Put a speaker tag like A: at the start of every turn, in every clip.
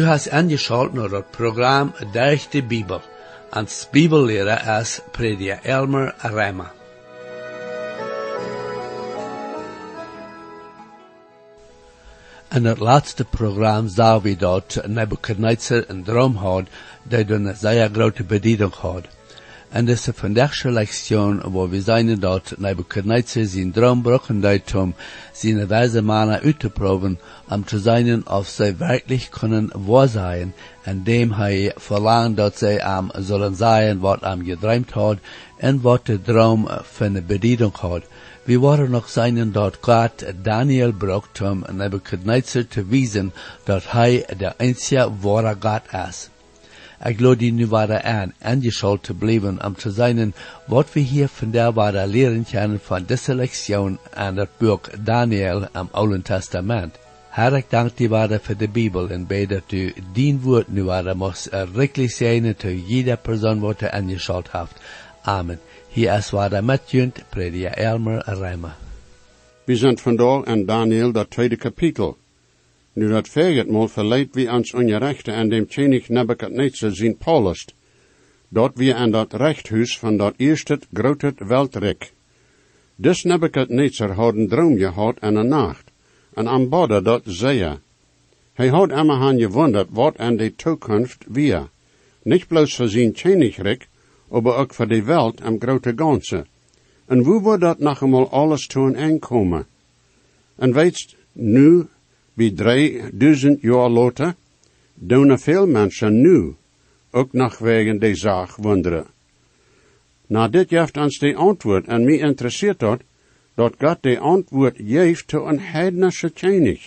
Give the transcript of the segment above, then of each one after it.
A: Du hast angeschaut naar het programma Durch Bibel. Als Bibellehrer is prediker Elmer Rema. In het laatste programma zagen we dat Nebuchadnezzar een droom had, die een zeer grote bediening had. En das ist von der Lektion, wo wir sehen dort, Nebuchadnezzar sein Traum brauchen dort, um seine weise Mana auszuproben, um zu sein, ob sie wirklich können wahr sein, indem er verlangt, dass sie am sollen sein, was am geträumt hat, und was der Traum für eine Bedienung hat. Wir waren noch seinen dort Gott Daniel braucht, um Nebuchadnezzar zu wiesen, dass er der einzige wahre Gott ist. Ik geloof die nu waren aan, angeschaut te blijven om te zijn wat we hier vandaag waren leren kunnen van deze lektion aan het boek Daniel am Oude Testament. Herr, dank die waren voor de Bibel en dat u dien woord nu waren moest errichtelijk zijn te jeder persoon wat er angeschaut heeft. Amen. Hier is waar met junt, prediker Elmer Reimer.
B: We zijn vandaag in Daniel, dat tweede kapitel. Nu dat mal verleiht wie ans ongerechte an dem König Nebuchadnezzar zijn Paulust, dort wie an dat rechthuis van dat eerste grote Weltreich. Dus Nebuchadnezzar had een droom gehad en een nacht, en aanbodde dat zeer. Hij had immerhan gewundert wat an de toekomst wie, niet bloos voor zijn Königreich, aber ook voor de Welt am grote ganze. En wo wordt dat nog eenmaal alles toen aankomen? En weet nu bij 3000 jaar later, doen veel mensen nu ook nog wegen de zaak wonderen. Na dit geeft ons de antwoord en mij interesseert dat, dat God de antwoord geeft to een heidnische koning,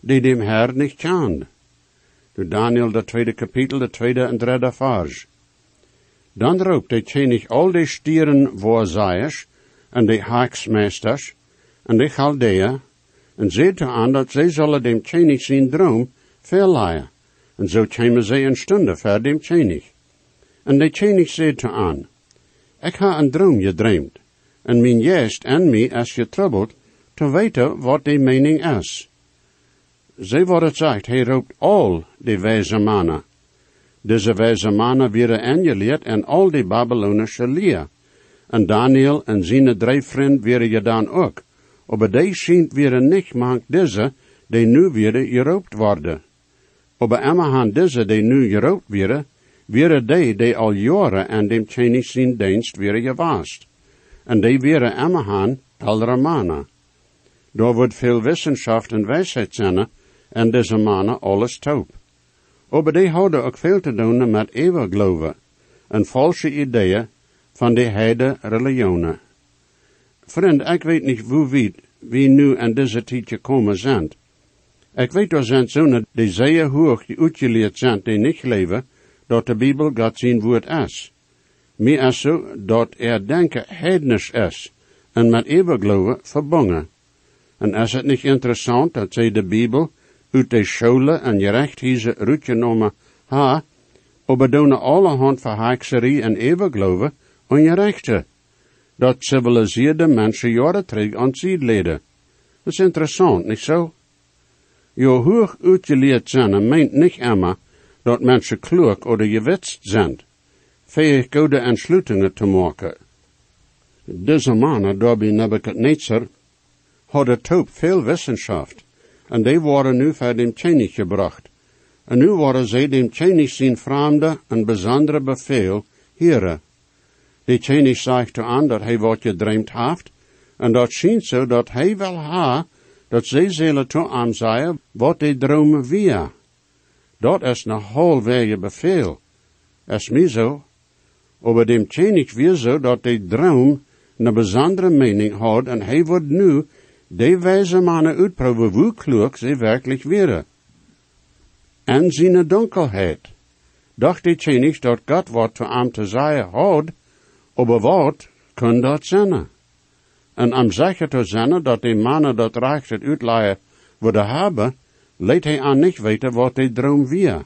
B: die dem Herr niet kent. De Daniel, de tweede kapitel, de tweede en derde vers. Dan roept de koning al de stieren voorzijers en de haaksmeesters en de Chaldeeën en zei aan dat zij zullen dem zijn droom verleihen. En zo kwamen zij een stunde voor dem König. En de König zei aan, ik ha een droom gedreamd, en mijn jest en mij is getroubled, te weten wat de mening is. Zij wordt zegt, hij roept al de wijze mannen. Deze wijze mannen werden aangeleerd en al die Babylonische leer. En Daniel en zijn drie vrienden werden gedaan ook aber die schijnt weer nicht mank deze, die nu weer geroopt worden. Aber immerhan deze, die nu geroopt werden, weer die, die al jaren aan dem Chinese dienst weer gewaast. En die weer immerhan al Romana. Daar wordt veel wetenschap en wijsheid zijn, en deze mannen alles taub. Aber die houden ook veel te doen met eeuwig en valse ideeën van de heide religionen. Vriend, ik weet niet hoe wie, wie nu aan deze tijd gekomen zijn. Ik weet er zijn zonen die zeer hoog uitgeleerd zijn die niet leven, dat de Bijbel God zijn woord is. Meer is zo dat er denken heidnisch is en met eeuwig verbonden. En is het niet interessant dat zij de Bijbel uit de scholen en gerechthiezen uitgenomen ha, aber doen allerhand verhaakserie en eeuwig geloven ongerechte dat civiliseerde mensen jaren terug aan het leden. Dat is interessant, niet zo? Je hoog uitgeleerd zijn meent niet immer dat mensen klug of gewetst zijn, fähig goede entsluitingen te maken. Deze mannen, daar bij Nebuchadnezzar, hadden top veel wissenschaft, en die waren nu voor dem König gebracht. En nu waren zij dem König zijn vreemde en bijzondere beveel, heren. De König sagte aan dat hij wat gedreamd heeft, en dat schijnt zo dat hij wel ha, dat zij zullen toe aan zeggen wat de dromen via. Dat is een halverwege beveel. Es mij zo. Aber dem König weer zo dat de droom een bijzondere mening had en hij wordt nu de wijze mannen uitproeven hoe klug ze werkelijk wäre. En zijn donkerheid. Dacht de König dat God wat voor hem te zeggen had, aber wat kan dat zijn? En am zeker te zijn dat die mannen dat recht het uitleien worden hebben, leidt hij aan niet weten wat die droom weer.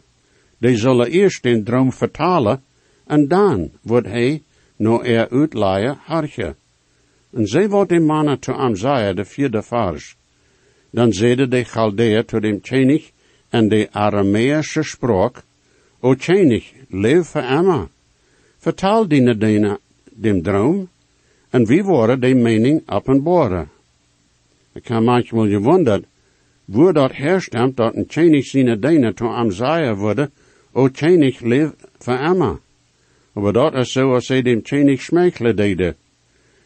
B: Die zullen eerst den droom vertalen, en dan wordt hij, no er uitleien, hartje. En zij wat die mannen te am zei, de vierde vers. Dan zeide de Chaldeer tot dem König en de Arameische spraak, o tjenig, leef voor Emma. Vertaal die dina dem droom, en wie worden de mening openbaren. Ik kan manchmal gewunderd, wo dat herstemt dat een tjenig zijn dina to am zeggen worden, o tjenig leef voor Emma. Aber dat is zo als ze dem tjenig schmeichle deden.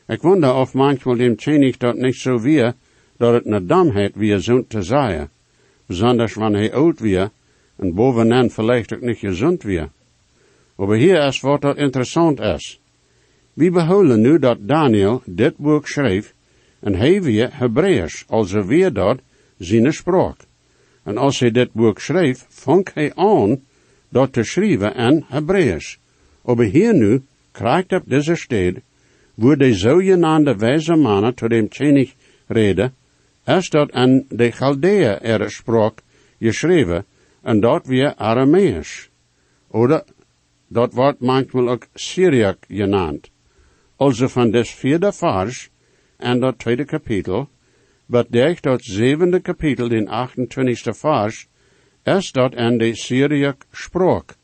B: Ik wonder of manchmal dem tjenig dat niet zo wie, dat het een damheid wie zond te zeggen. Besonders wanneer hij oud weer, en bovenaan vielleicht ook niet gezond weer. Maar hier is wat dat interessant is. We behouden nu dat Daniel dit boek schreef, en hij weer Hebreeuws, also weer dat zijn spraak. En als hij dit boek schreef, vond hij aan dat te schrijven in Hebreeuws. Maar hier nu krijgt op deze stad, wo de zogenaamde wijze mannen tot dem tjenig reden, is dat in de Chaldeeën er spraak geschreven, en dat weer Aramees. Oder dat wordt manchmal ook Syriac genannt. Also van des vierde vers en dat tweede kapitel, bedekt dat zevende kapitel, den 28 vers, is dat en de Syriac spraak.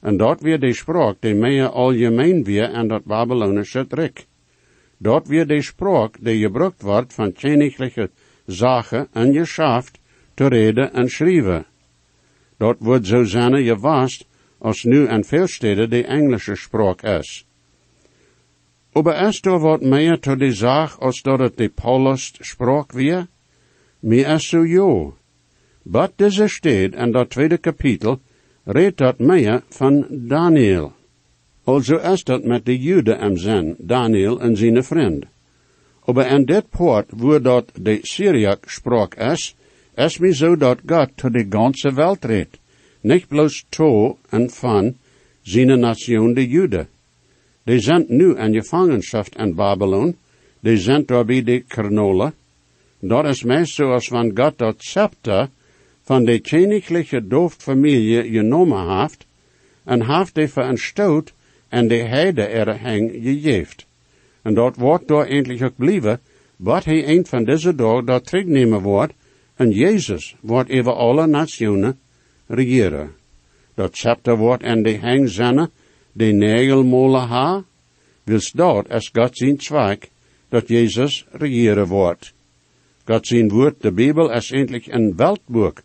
B: En dat weer de spraak, die meer algemeen weer en dat Babylonische druk. Dat weer de spraak, die gebruikt wordt van königliche zaken en geschaft, te reden en schrijven. Dat wordt zo zijn gewast als nu en veel steden de Engelse spraak is. Aber ist da wat meer to de zaak als dat de Paulus spraak weer? Meer is zo jo. But deze steed en dat tweede kapitel redt dat meer van Daniel. Also is dat met de Jude am zin, Daniel en zijn vriend. Aber in dit poort, wo dat de Syriac spraak is, is mi zo dat God to de ganze Welt redt. Nicht bloß to en van zijn nation de Jude. Die zijn nu in Gefangenschaft in Babylon, die zijn daar bij de Kernola. Dat is meest zoals van God dat scepter van de königliche doofdfamilie genomen heeft, en heeft die voor een stoot en de heide er heng gegeven. En dat wordt door eindelijk ook blijven, wat hij een van deze dagen dat terugnemen wordt, en Jezus wordt over alle nationen regeren. Dat scepter wordt en de heng zenne, de negelmolen ha, wils dat is God zijn zwak, dat Jezus regeren wordt. God zijn woord, de Bijbel, is eindelijk een weltboek.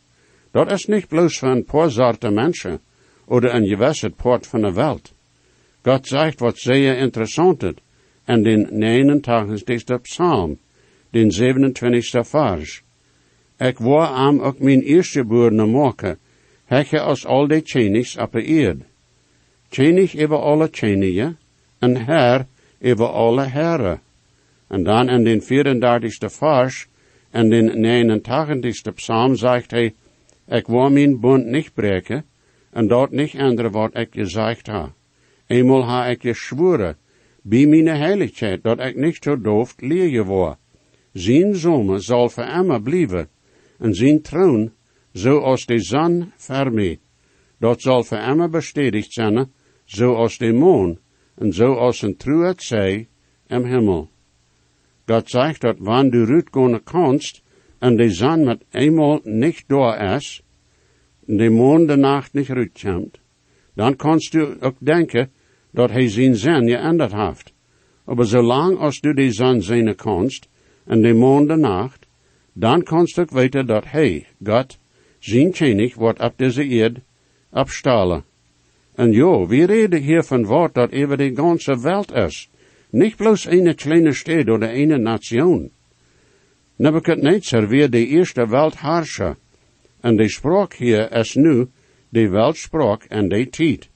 B: Dat is niet bloos van een paar soorten mensen, oder een gewisse poort van de welt. God zegt wat zeer interessant is, en den 89. psalm, den 27. vers. Ik wou am ook mijn eerste boerne maken, hekje als al de tjenigs op. Tjenig over alle tjenige, en her over alle heren. En dan in den 34. vers, en den 89. psalm zegt hij, ik wou mijn bund niet breken, en dat niet andere wat ik gezegd ha. Eenmaal ha ik geschworen, bij mijn heiligheid, dat ik niet zo doof leer word. Zijn zomer zal voor immer blijven, en zijn troon, zoals de zon voor Dat zal voor immer bestätigt zijn, zoals de maan, en zoals een truet zij, im hemel. God zegt dat wanneer du uitgaan kannst, en de zon met eenmaal niet door is, de maan de nacht niet uitkomt, dan kannst du ook denken dat hij zijn zin geändert heeft. Aber zolang als du die zon zien kannst, en de maan de nacht, dan kannst du ook weten dat hij, God, zijn König wordt op deze eerd abstalen. En jo, we reden hier van woord dat over de ganze Welt is. Niet bloos een kleine stad oder een nation. Nebuchadnezzar weer de eerste weltherrscher. En de spraak hier is nu de weltspraak en de tijd.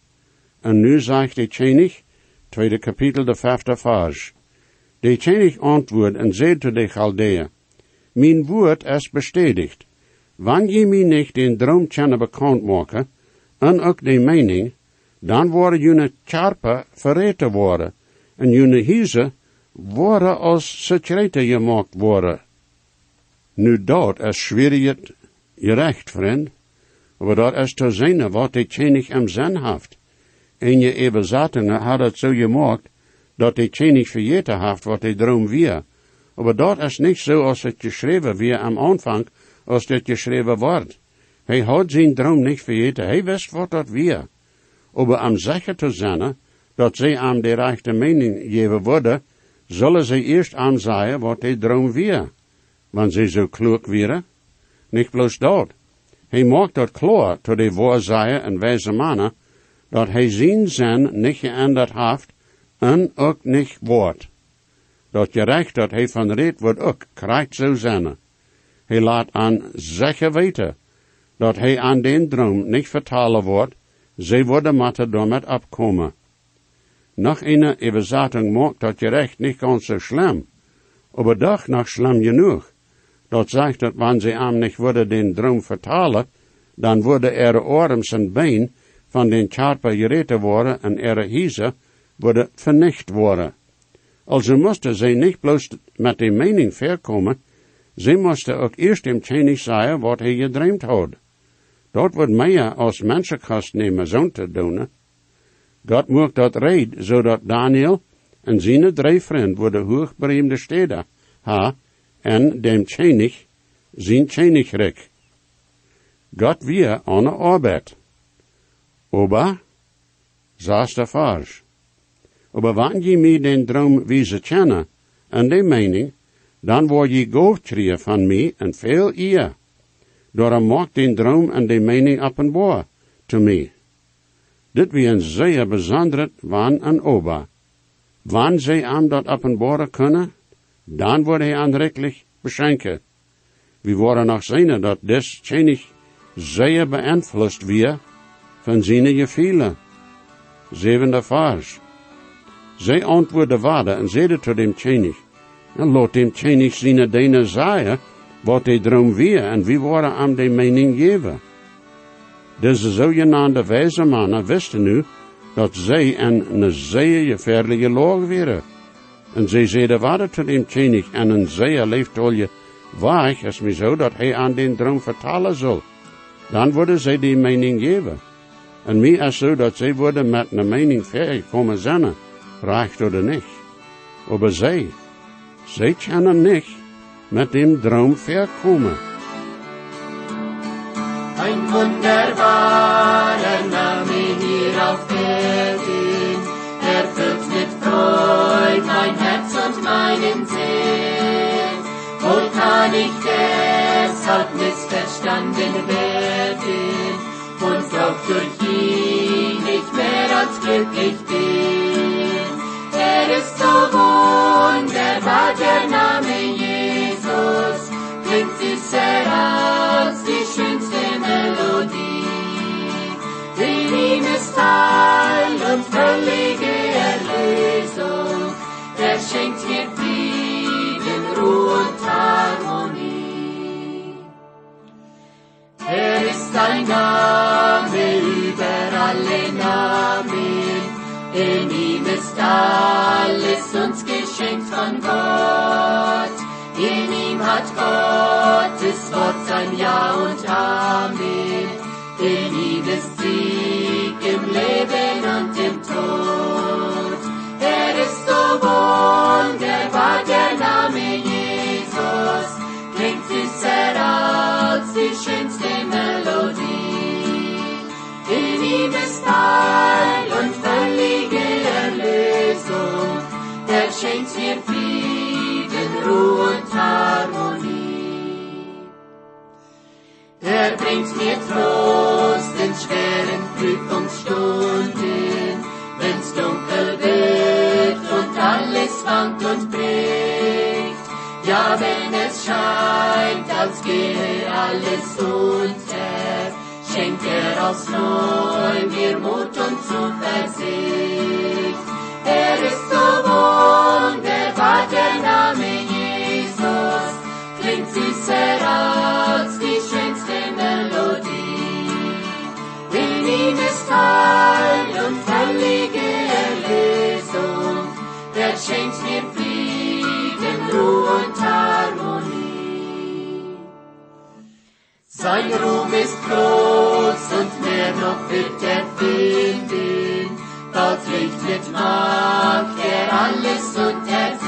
B: En nu zegt de König, tweede kapitel, de vijfde vers. De König antwoord en zei te de Chaldeeën, Mijn woord is bestätigt. Wanneer je mij niet den droom kennen bekend maken, en ook de mening, dan worden jullie karpen verreten worden, en jullie huizen worden als secreten gemaakt worden. Nu dat is schwierig gerecht, vriend, maar dat is te zijn wat de König im zin heeft. En je Übersetzungen had het zo gemaakt, dat de König vergeten heeft wat de droom weer. Maar dat is niet zo als het geschreven weer am Anfang, als het geschreven wordt. Hij had zijn droom niet vergeten, hij wist wat dat weer. Aber am zeker te zijn, dat zij aan de rechte mening geven worden, zullen zij eerst aanzaaien wat hij droom weer. Want zij zo klug weer, niet bloos dat. Hij maakt dat klaar tot de voorzaaien en wijze mannen, dat hij zijn zin niet geänderd heeft en ook niet wordt. Dat je recht dat hij van reed wordt ook, krijgt zo zijn. Hij laat aan zeker weten, dat hij aan den droom niet vertalen wordt, zij worden matten door met opkomen. Nog een überzatting maakt dat je recht niet ganz zo schlimm, aber doch nog schlimm genoeg. Dat zegt dat wanneer ze aan niet worden den droom vertalen, dan worden er oorms en been van den charper gereten worden en er hiezen worden vernicht worden. Also moesten zij niet bloos met de mening verkomen, zij moesten ook eerst hem tjenig zeggen wat hij gedreamd had. Dat wordt meer als mensenkast nemen zo'n te doen. God mocht dat red, zodat Daniel en zijn drie vrienden worden hoogbereemde steden ha, en dem tjenig, zijn tjenigrik. God weer aan de arbeid. Oba, saß der falsch. Aber wann je mir den Traum wiese kennen, en de mening, dan word je gooftrieën van mij en veel eer. Daarom maakt den droom en de mening openbaar te mij. Dit wie een zeer bijzondere van en oba. Wanneer zij aan dat openbaren kunnen, dan wordt hij aanrechtelijk beschenken. We worden nog zien dat des tjenig zeer beïnvloed weer van zijn gevoelen. Zevende vers. Zij antwoordde vader en zeide tot dem tjenig, en laat dem tjenig zijn denen zeggen, wat hij droom weer, en wie worden aan de mening geven. Deze zogenaamde wijze mannen wisten nu, dat zij een, een zeer gevaarlijke laag waren. En zij zeiden vader tot dem tjenig, en een zeer leeft al je waag, is mij zo dat hij aan den droom vertalen zal. Dan worden zij die mening geven. En mij is zo dat zij worden met een mening vergekomen zijn, recht oder nicht. Aber zij, zij kunnen niet met dem droom verkomen.
C: Ein wunderbarer Name hier auf Erden, erfüllt mit Freud mein Herz und meinen Sinn. Wohl kann ich deshalb missverstanden werden und doch durch ihn nicht mehr als glücklich bin. Er ist so wunderbar, der Name als die schönste Melodie. In ihm ist Heil und völlige Erlösung, er schenkt mir Frieden, Ruhe und Harmonie. Er ist ein Name über alle Namen, in ihm ist alles uns geschenkt von Gott. Hat Gottes Wort sein Ja und Amen. In ihm ist Sieg Mir Trost in schweren Prüfungsstunden, wenn's dunkel wird und alles wankt und bricht. Ja, wenn es scheint, als gehe alles unter, schenkt er aufs Neu mir Mut und Zuversicht. Er ist so wunderbar, der Name Jesus, klingt süßer schenkt mir Frieden, Ruhe und Harmonie. Sein Ruhm ist groß und mehr noch wird er finden. Bald Licht mit Macht er alles untersicht.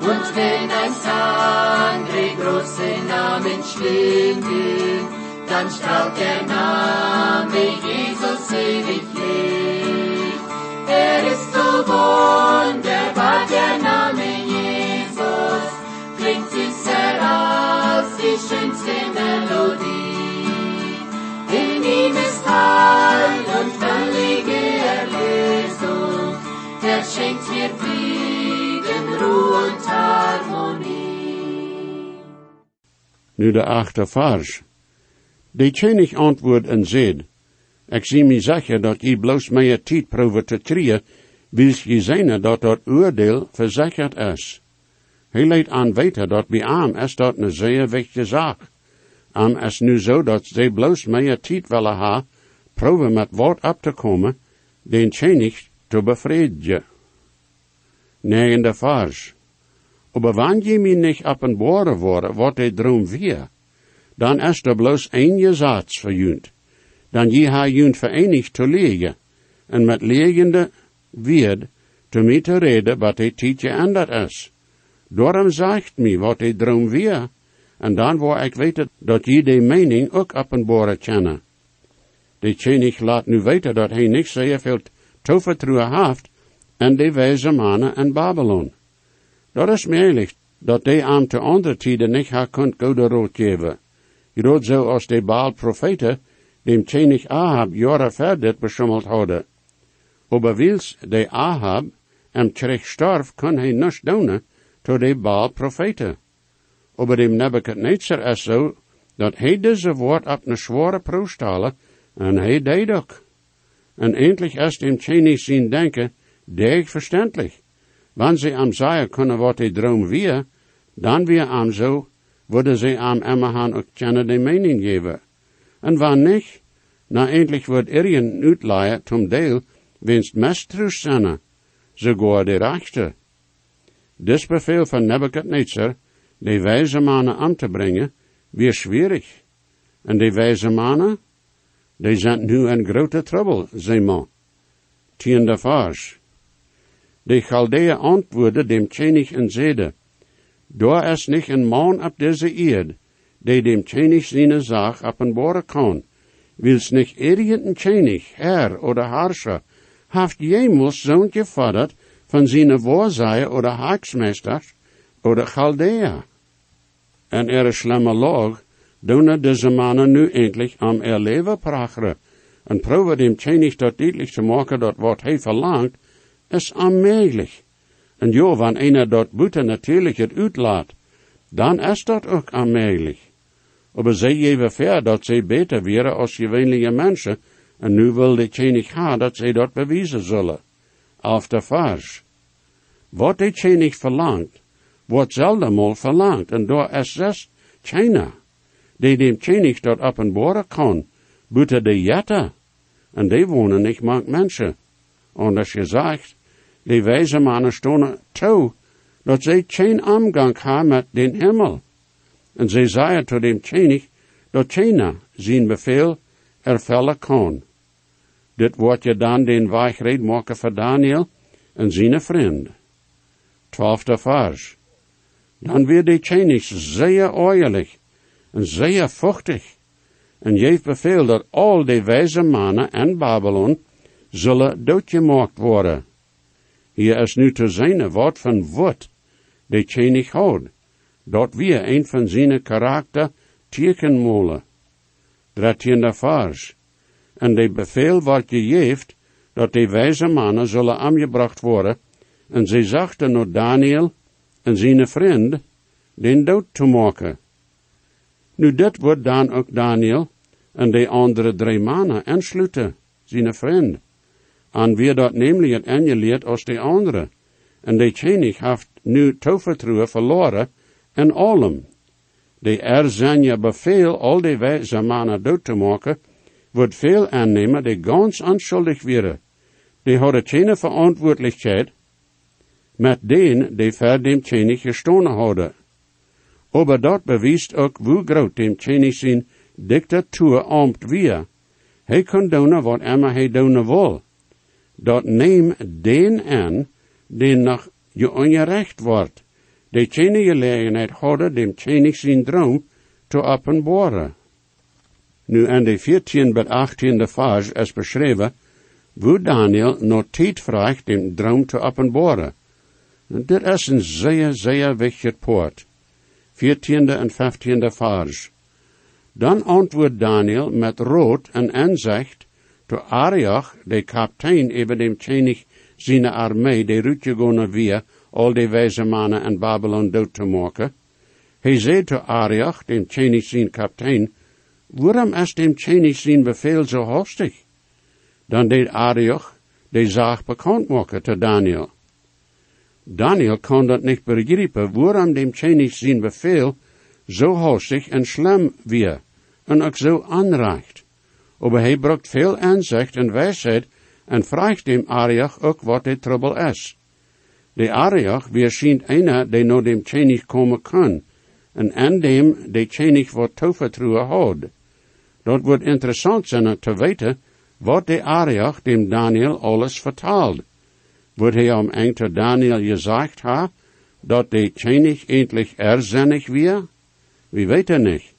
C: Und wenn ein andere große Namen schwinden, dann strahlt der Name Jesus ewig. Er ist so wunderbar, der Name Jesus, klingt süßer als die Melodie. In ihm ist Heil und völlige Erlösung, er schenkt mir Frieden, Ruhe und Harmonie.
B: Nu de achte vers. De tjenig antwoord en zeid, Ik zie me zeggen dat je bloos meer tijd probeert te trieën, wils je zijn dat dat oordeel verzekerd is. Hij leidt aan weten dat bij am is dat een zeer wichtige zaak. Am is nu zo dat ze bloos meer tijd willen ha, probeer met woord op te komen, den tjenig te bevredigen. Negende vers. Aber wann je mir nicht openbaren worden wat de droom weer, dan is er bloos één zaad verjunt. Dan je ha junt verenigd te legen, en met legende wird te mij te reden wat de tietje ändert is. Daarom zegt me wat de droom weer, en dan waar ik weten dat je de mening ook openbaren kennen. De tjenig laat nu weten dat hij niks zeer veel toevertrouwen heeft en de wijze mannen en Babylon. Dat is meerlijk dat de aan te andere tijden niet haar kunt goede rood geven. Je zo als de Baal profeten, dem tjenig Ahab jaren verder beschummeld hadden. Aber wils de Ahab em terecht starf, kon hij niks doen tot de Baal profeten. Aber dem Nebuchadnezzar is zo, dat hij deze woord op een zware proef en hij deed ook. En eindelijk is dem tjenig zien denken, deeg verständlich. Wann sie am sagen können, wat de droom weer, dan weer am zo, würde sie am immerhan ook kennen de mening geven. En wann nicht, na endlich wird irgendein uitleier zum deel, winst mestrus zijn, sogar de rechte. Dis bevel van Nebuchadnezzar, de wijze mannen aan te brengen, weer schwierig. En de wijze mannen, die zijn nu in grote trouble, zei man. Tiende vers. De Chaldeeën antwoordde dem Tjenig en zeide, Daar is nicht een man op deze eerd, die dem Tjenig zijn zaak openbaren kan. Wils nicht irgendein Tjenig, Herr oder Herrscher, haft jemals zo'n gefordert van zijn Voorzeier oder Haaksmeesters oder Chaldea. En er is slimme log, doen deze mannen nu endlich am erleven pracheren, en probeer dem Tjenig dat duidelijk te maken dat wat hij verlangt, is onmogelijk. En jo, wanneer einer dat buiten natuurlijk het uitlaat, dan is dat ook onmogelijk. Aber zij geven ver dat zij beter wären als gewöhnliche mensen, en nu wil de tjenig ha dat zij dat bewijzen zullen. Auf der Vers. Wat de tjenig verlangt, wordt zelden mal verlangt, en door zes China, die dem tjenig dat openbaren kan, buiten de jette, en die wonen niet mank mensen. En als je zegt, die wijze mannen stonden toe, dat zij geen omgang hebben met den hemel. En zij zeiden tot dem tjenig, dat China zijn bevel ervellen kan. Dit wordt je dan den weichred maken voor Daniel en zijn vriend. Twaalfde vers. Dan wird die tjenig zeer oorlijk en zeer vochtig. En geeft bevel dat al die wijze mannen en Babylon zullen doodgemaakt worden. Hier is nu te zijn woord van woord, die tjenig houdt, dat weer een van zijn karakter teken molen. Dertiende vers. En de bevel wordt gegeven, dat de wijze mannen zullen aangebracht worden, en zij zachten naar Daniel en zijn vriend, den dood te maken. Nu dit wordt dan ook Daniel en de andere drie mannen aansluiten, zijn vriend. En wie dat namelijk het aangeleerd als de andere. En de tjenig heeft nu toevertrouwen verloren en allem. De er zijn je bevel al die wijze mannen dood te maken, wordt veel aannemen die ganz onschuldig waren. Die hadden geen verantwoordelijkheid met den die ver dem tjenig gestonen hadden. Aber dat bewijst ook hoe groot dem tjenig zijn dictatuur amt weer. Hij kon doen wat immer hij doen wil. Dat neem den aan, die nog je ongerecht wordt. De tjenig gelegenheid hadden dem tjenig zijn droom te openbaren. Nu aan de 14 tot 18 vers is beschreven, wo Daniel nog tijd vraagt dem droom te openbaren. En dit is een zeer, zeer wichtig poort. 14 en 15 vers. Dan antwoordt Daniel met rood en aanzegt, to Arioch, de kapitein even dem tjenig zijn armee, de rutje via, al de wijze mannen en Babylon dood te maken. Hij zei to Arioch, dem tjenig zijn kapitein, waarom is dem zijn bevel zo hastig? Dan deed Arioch de zaak bekend maken te Daniel. Daniel kon dat niet begrijpen, waarom dem zijn bevel zo hastig en slim weer, en ook zo aanreicht. Aber hij brukt veel aanzicht en wijsheid en vraagt dem Ariach ook wat de trouble is. De Ariach wie schijnt einer, die no dem tjenig komen kan, en aan dem de tjenig wat toevertrouwen houdt. Dat wordt interessant zijn te weten wat de Ariach dem Daniel alles vertaalt. Wordt hij om enkele Daniel gezegd ha, dat de tjenig endlich erzinnig weer? Wie weet er niet.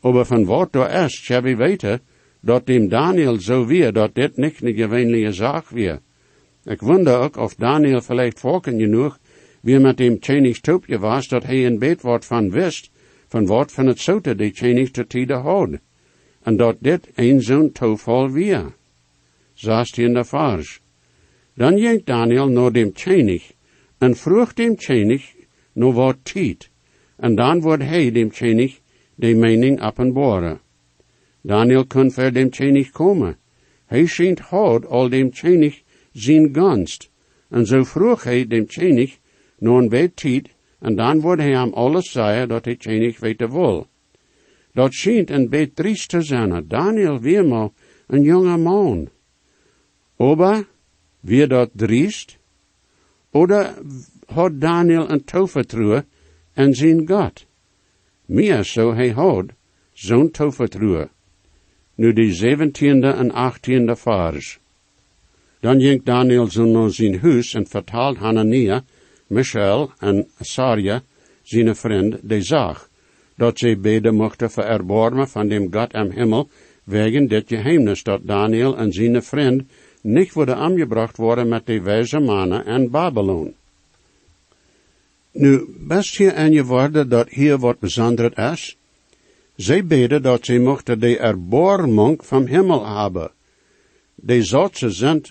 B: Aber van wat er is, tja wie weten, dat dem Daniel zo weer, dat dit niet een gewöhnliche weer. Ik wonder ook of Daniel vielleicht volken genoeg wie met dem tjenig toepje was, dat hij een beet wat van wist, van wat van het zote die tjenig te tide had. En dat dit een zo'n toeval weer. Zaast in de vers. Dan ging Daniel naar dem tjenig, en vroeg dem tjenig no wat tiet, en dan wordt hij dem tjenig de mening openbaren. Daniel kon ver dem tjenig komen. Hij schijnt houd al dem tjenig zijn gunst. En zo vroeg hij dem tjenig nog een beetje tijd, en dan wordt hij hem alles zeggen dat hij tjenig weten wil. Dat schijnt een beetje triest te zijn. Daniel weer een jonge man. Aber, wie dat driest? Oder had Daniel een tovertrouwe en zijn God? Meer zo hij had, zo'n tovertrouwe nu de zeventiende en achttiende vers. Dan ging Daniel zo naar zijn huis en vertaalt Hanania, Michel en Asaria, zijn vriend, de zaak, dat zij beide mochten vererbarmen van dem God am Himmel, wegen dit geheimnis dat Daniel en zijn vriend niet worden aangebracht worden met de wijze mannen en Babylon. Nu, best hier aan je woorden dat hier wat bijzonder is, zij beden dat zij mochten de erbarmung van Himmel hebben. De zotse zijn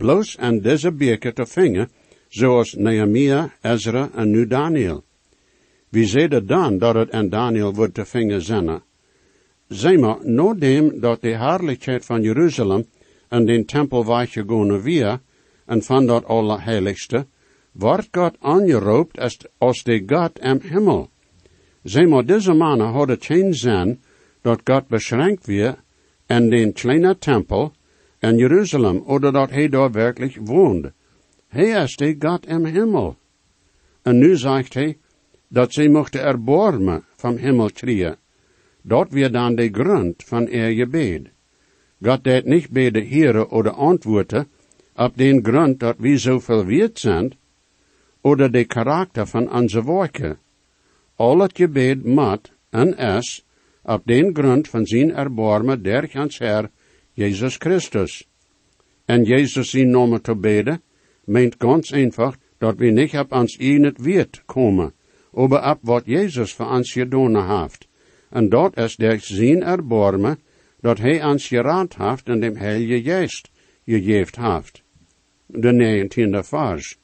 B: bloos aan deze beker te vingen, zoals Nehemia, Ezra en nu Daniel. Wie zeiden dan dat het aan Daniel wordt te vingen zijn? Zij maar, dem dat de heerlijkheid van Jeruzalem en den tempel weigegonen via, en van dat allerheiligste, wordt God aangeroopt als, als de God am Himmel. Zij maar deze mannen hadden geen zin dat God beschränkt weer in den kleine tempel in Jeruzalem, oder dat hij daar werkelijk woont. Hij is de God im Himmel. En nu zegt hij dat zij mochten erbarmen van Himmel kriegen. Dat weer dan de grond van er gebed. God deed niet bij de oder antwoorden op den grond dat we zoveel weet zijn, oder de karakter van onze werken al het gebed mat en is op den grond van zijn erbarmen der hans Heer, Jezus Christus. En Jezus zijn naam te beden, meint ganz einfach, dat we niet op ons eigen weet komen, aber op wat Jezus voor ons gedaan heeft. En dat is der zijn erbarmen, dat hij ons geraad heeft en dem Heilige Geest gegeven heeft. De negentiende vers.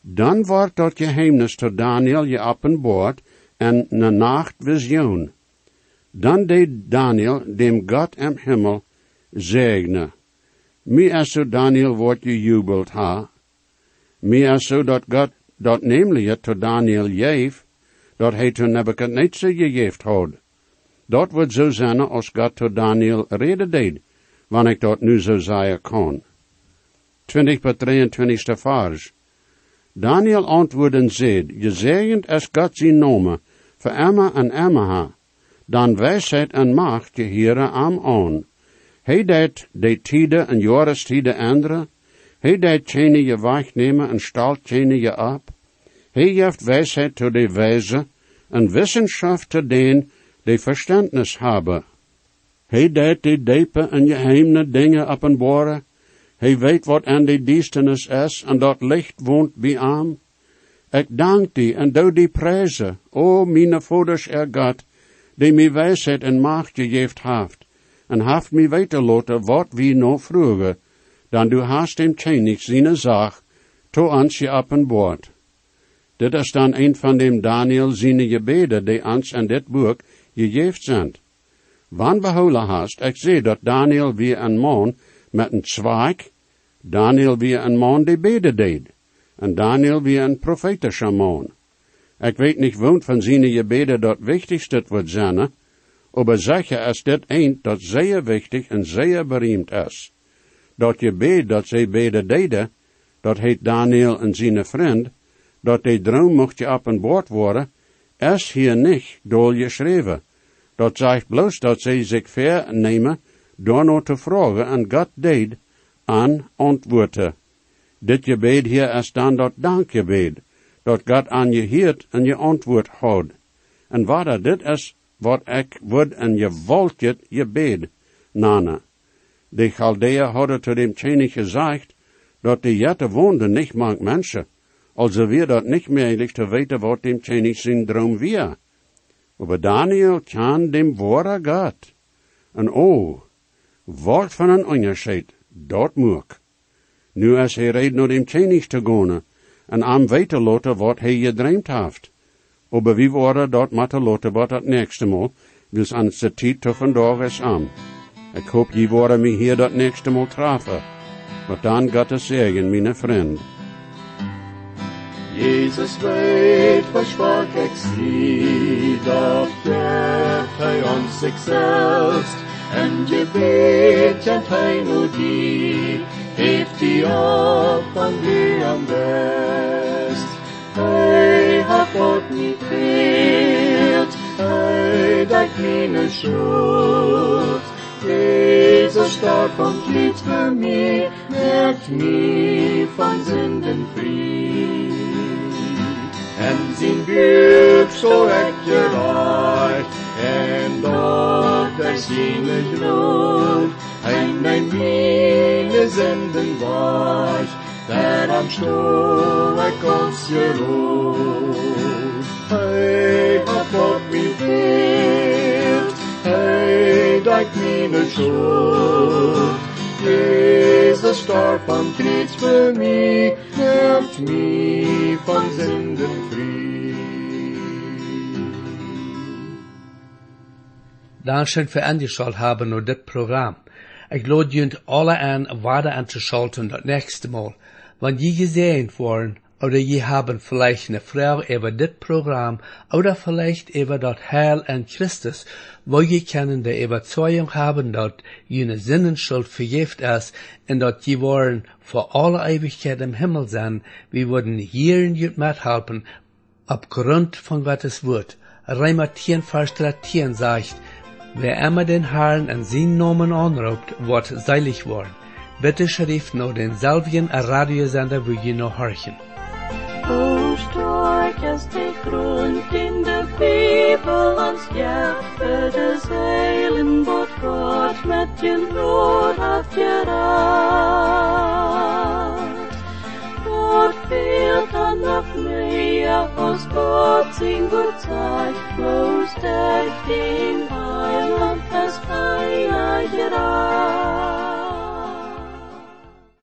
B: Dan wordt dat geheimnis tot Daniel je openbaard, en een nachtvisioen. Dan deed Daniel dem God im Himmel zegne. Mi is zo Daniel wordt jubelt ha. Mi is zo dat God dat namelijk tot Daniel jeef, dat hij to Nebuchadnezzar gegeven had. Dat wordt zo zijn als God tot Daniel reden deed, wanneer ik dat nu zo zeggen kan. 20 per 23 vers. Daniel antwoordde zei, gezegend is God zijn nomen, voor en Emma, dan wijsheid en macht je hieren am aan. Hij deed de tide en jorestide andere, hij deed tjene je wegnemen en stalt tjene je op. Hij geeft wijsheid tot de wijze en wissenschaft te den die verstandnis hebben. Hij deed die diepe en geheime dingen openbaren. Hij weet wat aan die duisternis is en dat licht woont bij aan. Ik dank die en doe die prijzen, o mijn vaders er God, die mij wijsheid en macht gegeven heeft, en heeft mij weten laten wat wie nog vroeger, dan du hast hem tjenig zijn zaak, to ons je openbaard. Dit is dan een van dem Daniel zijn gebeden, die ons in dit boek gegeven zijn. Wann behouden hast, ik zie dat Daniel wie een man met een zwaak, Daniel wie een man die beden deed, en Daniel wie een profetische man. Ik weet niet woont van zijn gebeden dat wichtigste wordt zijn, maar zeggen is dit een dat zeer wichtig en zeer bereemd is. Dat gebed dat zij beden deden, dat heet Daniel en zijn vriend, dat die droom mocht je op een boord worden, is hier niet door geschreven. Dat zegt bloos dat zij zich vernemen door nog te vragen en God deed aan antwoorden. Dit gebed hier is dan dat dankgebed, dat God aan je hield en je antwoord houdt. En wat dit is, wat ik word en je wilt je gebed, nana. De Chaldeeën hadden te dem Tjenig gezegd, dat de jette woonden niet mank mensen, also wir dat niet mogelijk te weten wat dem Tjenig zijn droom weer. Maar Daniel kan dem ware God. En oh, wat van een onderscheid, dat moet. Nu is hij red naar dem Tjenig te gaan, en am weten laten wat hij gedreamd heeft. Aber wie worden dat matte laten wat het nächste mal, wils tijd te vandaag is aan. Ik hoop je worden mij hier dat nächste mal treffen. Maar dan gaat het zeggen, mijn vriend.
D: Jesus weet, versprach ik dat op best. God niet veelt, hij dekt mijn schuld. Jezus starb und litt für mich, merkt mich von Sünden frei. En zijn buik zo ik gereicht, en dort er seine Glut, en mijn meine Sünden wasch, der am Stuhl ik ons geruht. Hilft, hey, dekt meine Schuld. Jezus starb am Kreuz für mich, helft mich von Sünden frei.
A: Dankeschön für angeschaut haben und das Programm. Ich lade junt alle an, weiter anzuschalten das nächste Mal. Wenn die gesehen worden, oder je haben vielleicht eine Frau über das Programm, oder vielleicht über das Heil an Christus, wo je können der Überzeugung haben, dass jene Sinnenschuld vergift ist, und dass je wollen vor aller Ewigkeit im Himmel sein, wir würden hier in jut mithelfen, aufgrund von Gottes Wort. Reimer 10, Vers 13 sagt, wer immer den Herrn in seinen Namen anruft, wird seilig worden. Bitte schrift noch den selben Radiosender, wo je noch horchen.
E: Hoe sterk is de grond in de Bibel ons hjärta de zeilen vårt God met je nåd haft geraad. Wat fehlt dan nog meer als God sin Gott sagt, bloß der den Heiland es